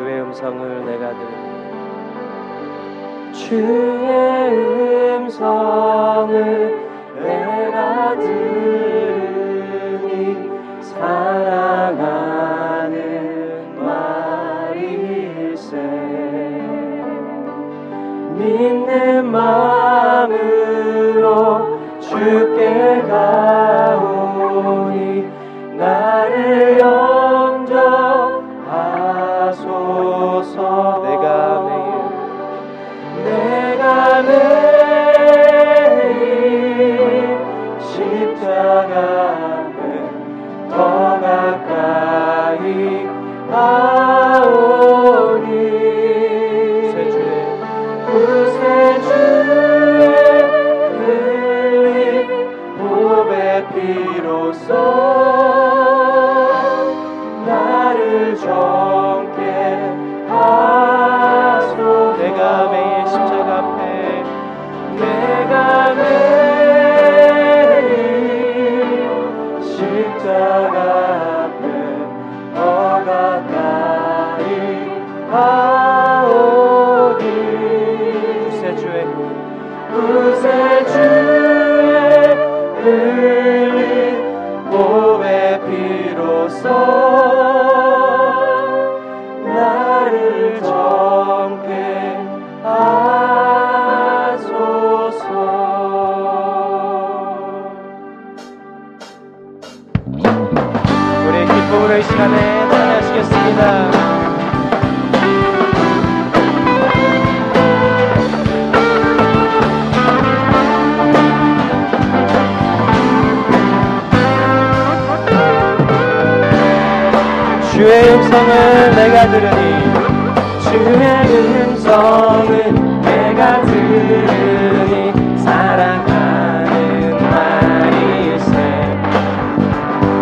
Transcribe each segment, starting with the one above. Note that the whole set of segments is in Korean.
주의 음성을 내가 들으니 주의 음성을 영접하소서 가 주의 음성을 내가 들으니 주의 음성을 내가 들으니 사랑하는 말일세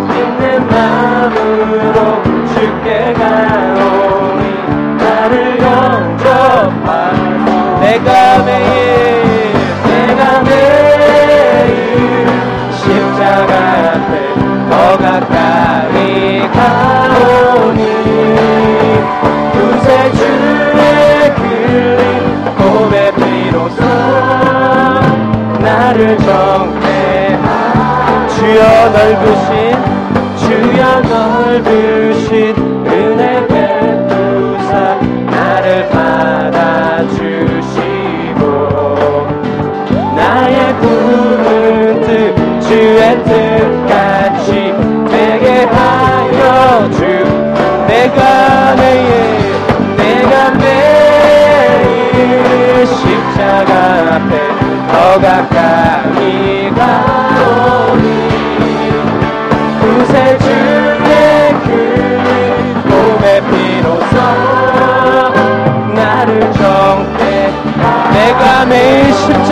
믿는 마음으로 주께 가오니 나를 영접하소 내가 매일 나를 정죄하 주여 넓으신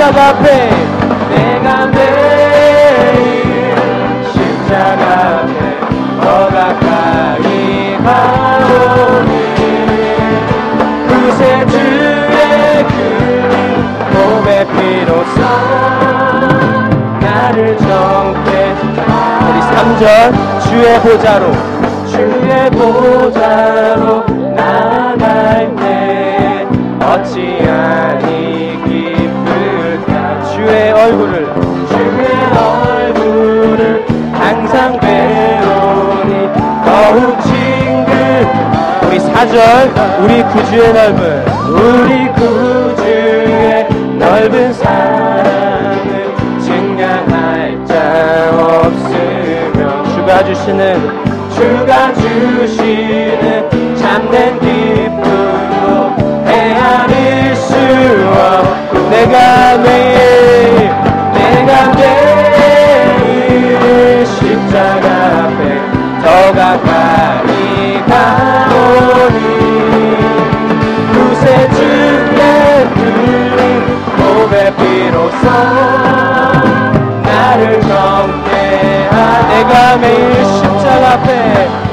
십자가 앞에 내가 매일 십자가 앞에 더 가까이 가오니 구세주의 그 몸의 피로써 나를 정죄 우리. 3절 주의 보좌로. 주의 보좌로 4절 우리 구주의 넓은. 우리 구주의 넓은 사랑을 증량할 자 없으며 주가 주시는 주가 주시는 참된 기 피로써 나를 정죄하 내가 매일 십자가 앞에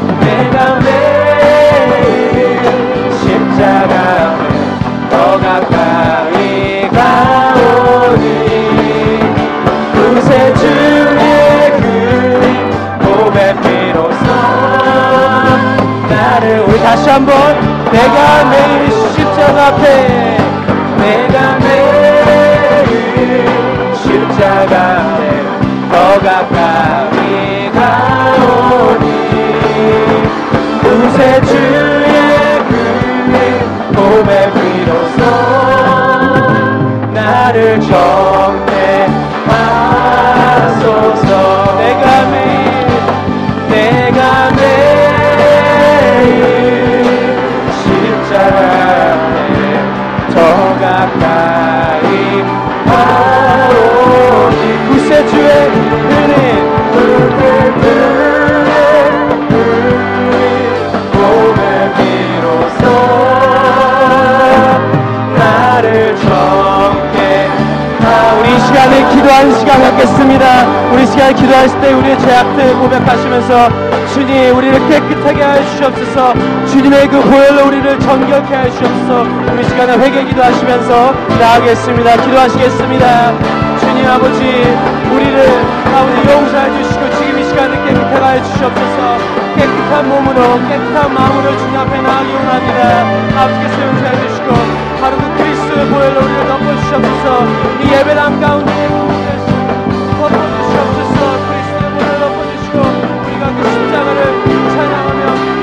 시간에 기도하실 때 우리의 죄악들 고백하시면서 주님 우리를 깨끗하게 하여 주시옵소서 주님의 그 보혈로 우리를 정결케 하여 주시옵소서 우리 시간에 회개 기도하시면서 나아가겠습니다. 기도하시겠습니다. 주님 아버지 우리를 아버지 용서해 주시고 지금 이 시간에 깨끗하게 하여 주시옵소서 깨끗한 몸으로 깨끗한 마음으로 주님 앞에 나아가기 원합니다. 아버지께서 용서해 주시고 바로 그 그리스도의 보혈로 우리를 덮어주시옵소서 이 예배당 가운데 그 십자가를 찬양하며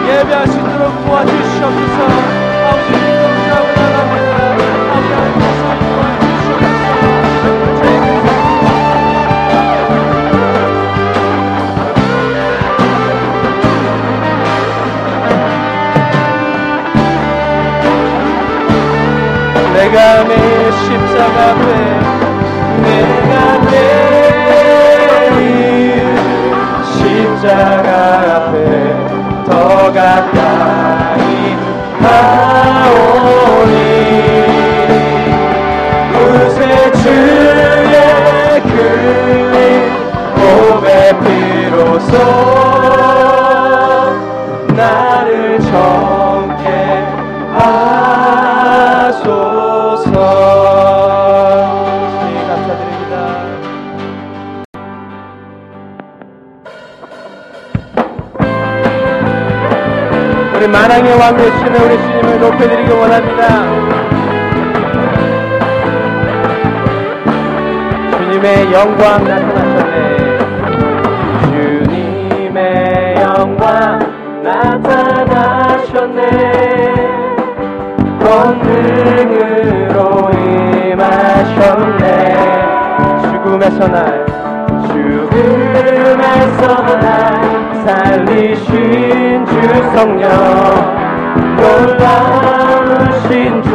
예배할 수 있도록 도와주시옵소서. 아버지 감사하고 나갑니다 아버지 저희 내가 매일 십자가 앞에 내가 매 십자가 앞에 더 가까이 왕의 왕 되시는 우리 주님을 높여드리기 원합니다. 주님의 영광 나타나셨네. 주님의 영광 나타나셨네. 권능으로 임하셨네. 죽음에서 날 죽음에서 날 살리신 주 성령 놀라우신 주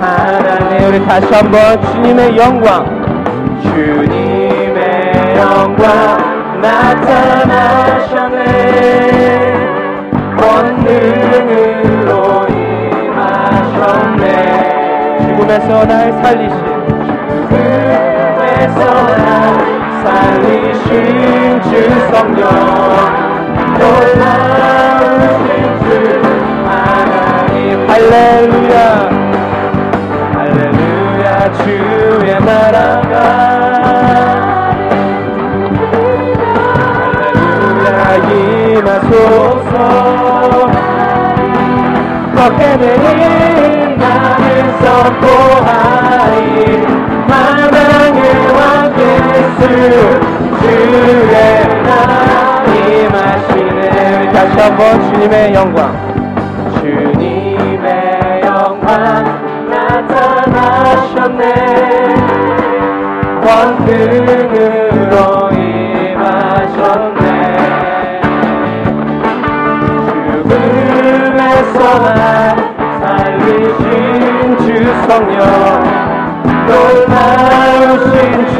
하나님 우리 다시 한번 주님의 영광 주님의 영광 나타나셨네. 권능으로 임하셨네. 죽음에서 날 살리신 죽음에서 날 살리신 주 성령. 놀라우신 되는 나를 선포하리 만왕의 왕 예수 주의 나라 임하시네 다시 한번 주님의 영광 주님의 영광 나타나셨네 권능으로 임하셨네 죽음에서 주 성령 놀라우신 주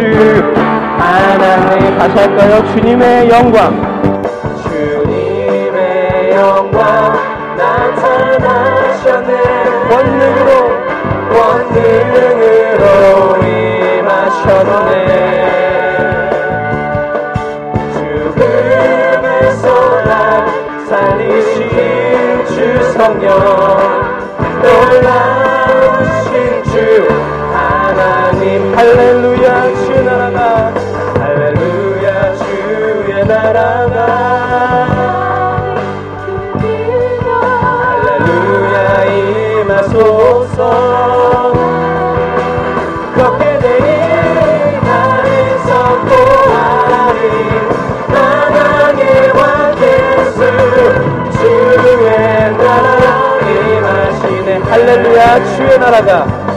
하나님 다시 할까요? 주님의 영광. 주님의 영광 나타나셨네. 권능으로 권능으로 임하셨네. 살리신 주 성령. 놀라 할렐루야 주 나라가. 할렐루야 주의 나라가. 할렐루야 임하소서. 주의 할렐루야 주의 나라가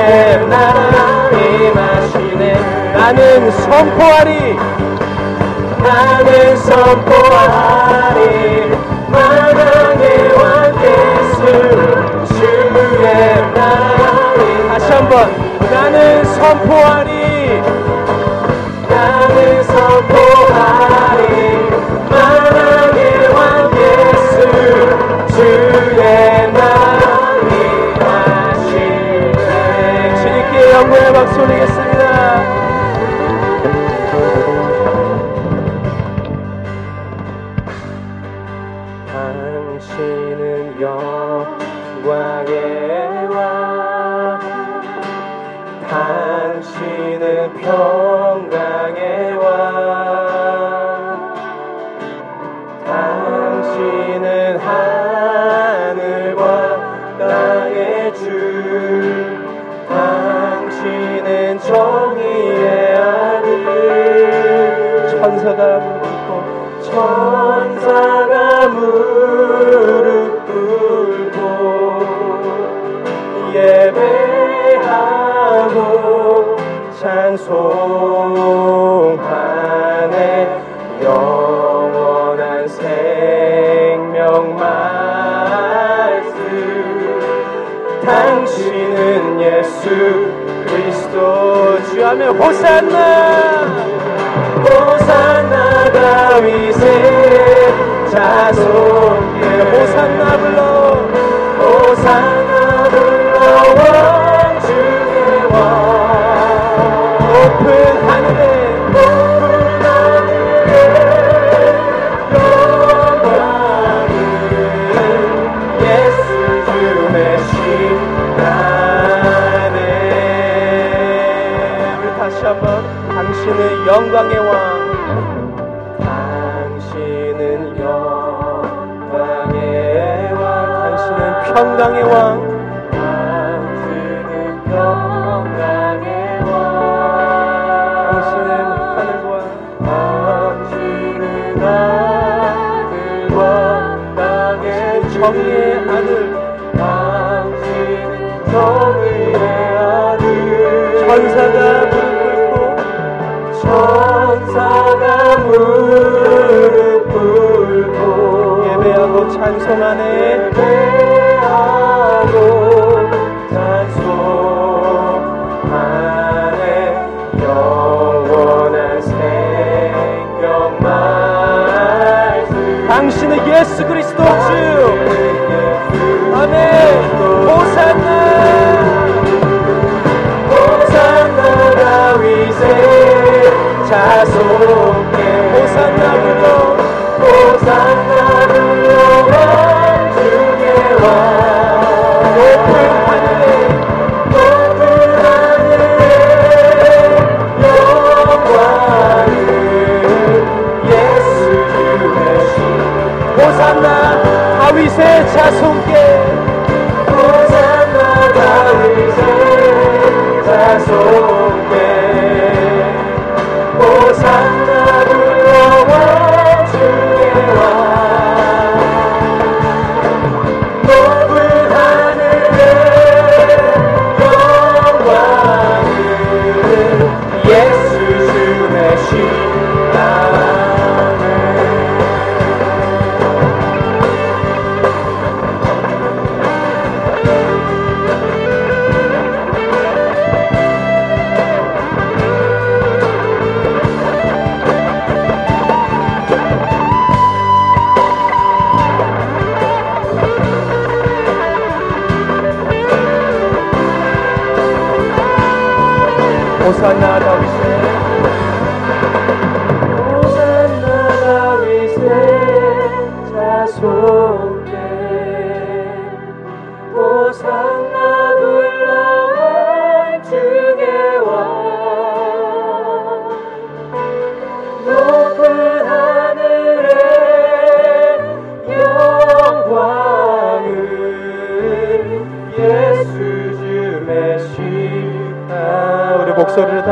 주의 나라 임하시네 나는 선포하리. 나는 선포하리. 만왕의 왕 예수 주의 나라 다시 한번. 나는 선포하리. 나는 선포하리 박수 올리겠습니다. 당신은 영광의 왕. 당신은 평 당신은 예수 그리스도. 주 하며 호산나 호산나 다윗의 자손에 호산나 불러. 호산나 당신은 영광의 왕. 당신은 영광의 왕. 당신은 평강의 왕 찬송하네 예배하고 찬송하네 영원한 생명 말씀 당신은 예수 그리스도 주! 아멘! 호산나 호산나 다윗의 자 자손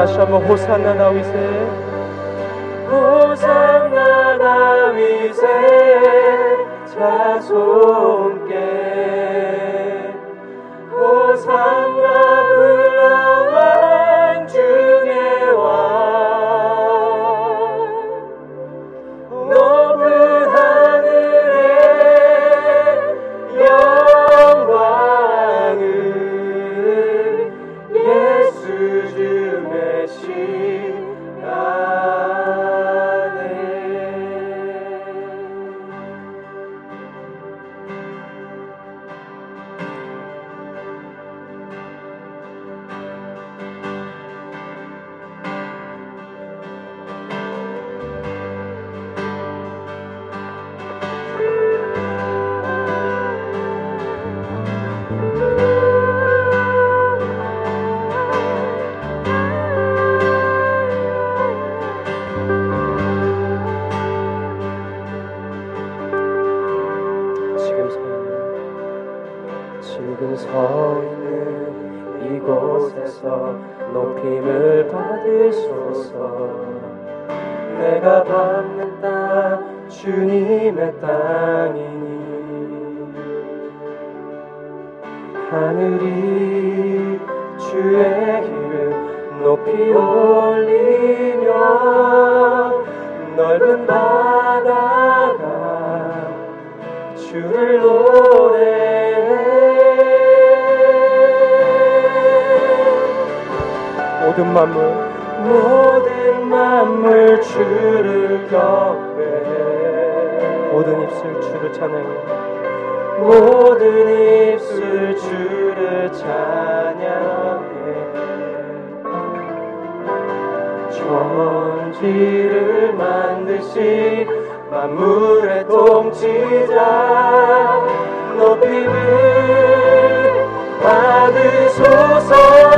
다시 한번 호산나 다윗에. 호산나 다윗의 자손 모든 만물 모든 만물 주를 경배해. 모든 입술 주를 찬양해. 모든 입술 주를 찬양해. 천지를 만드신 만물의 통치자 높임을 받으소서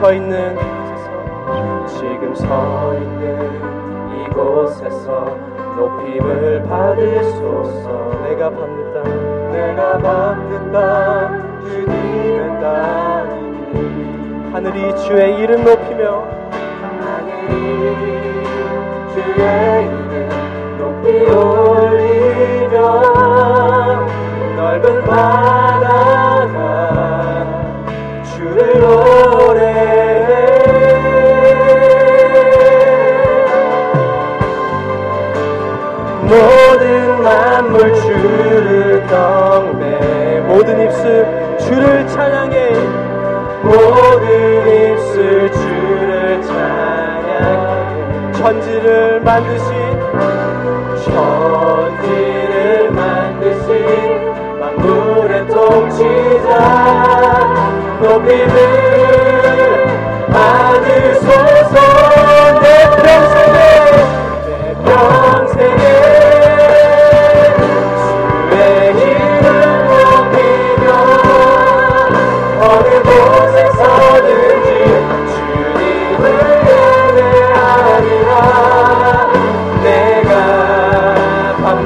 서 있는 지금 서 있는 이곳에서 높임을 받으소서. 내가 받는 땅 내가 받는 땅 주님의 땅이니. 하늘이 주의 이름 높이며 하늘이 주의 경배. 모든 입술 주를 찬양해. 모든 입술 주를 찬양해. 천지를 만드신 천지를 만드신 만물의 통치자. 높임을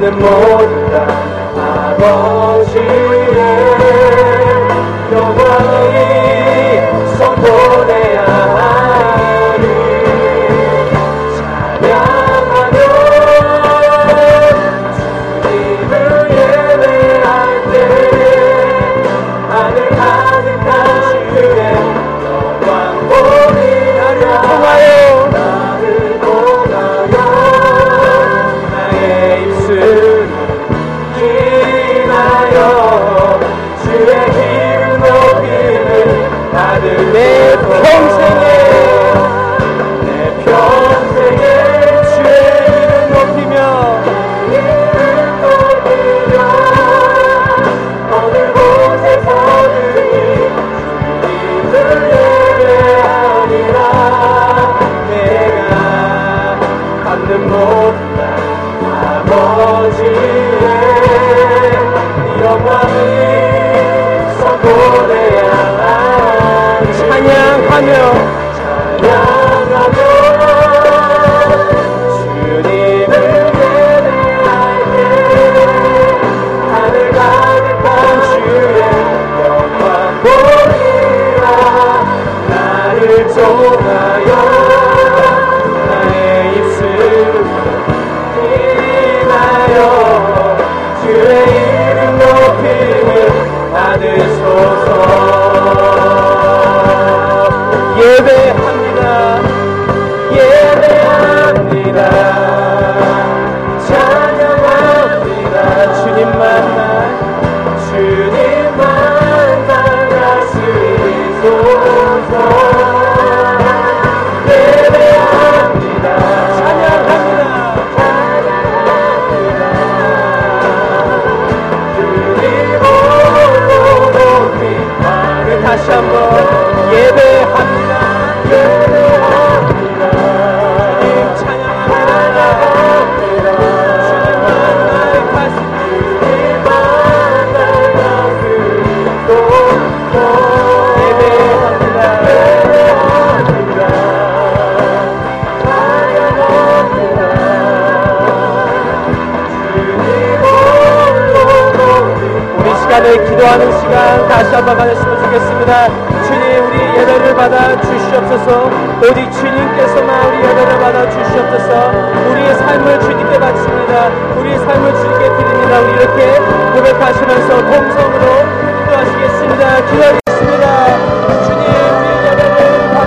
모든 것 아버지의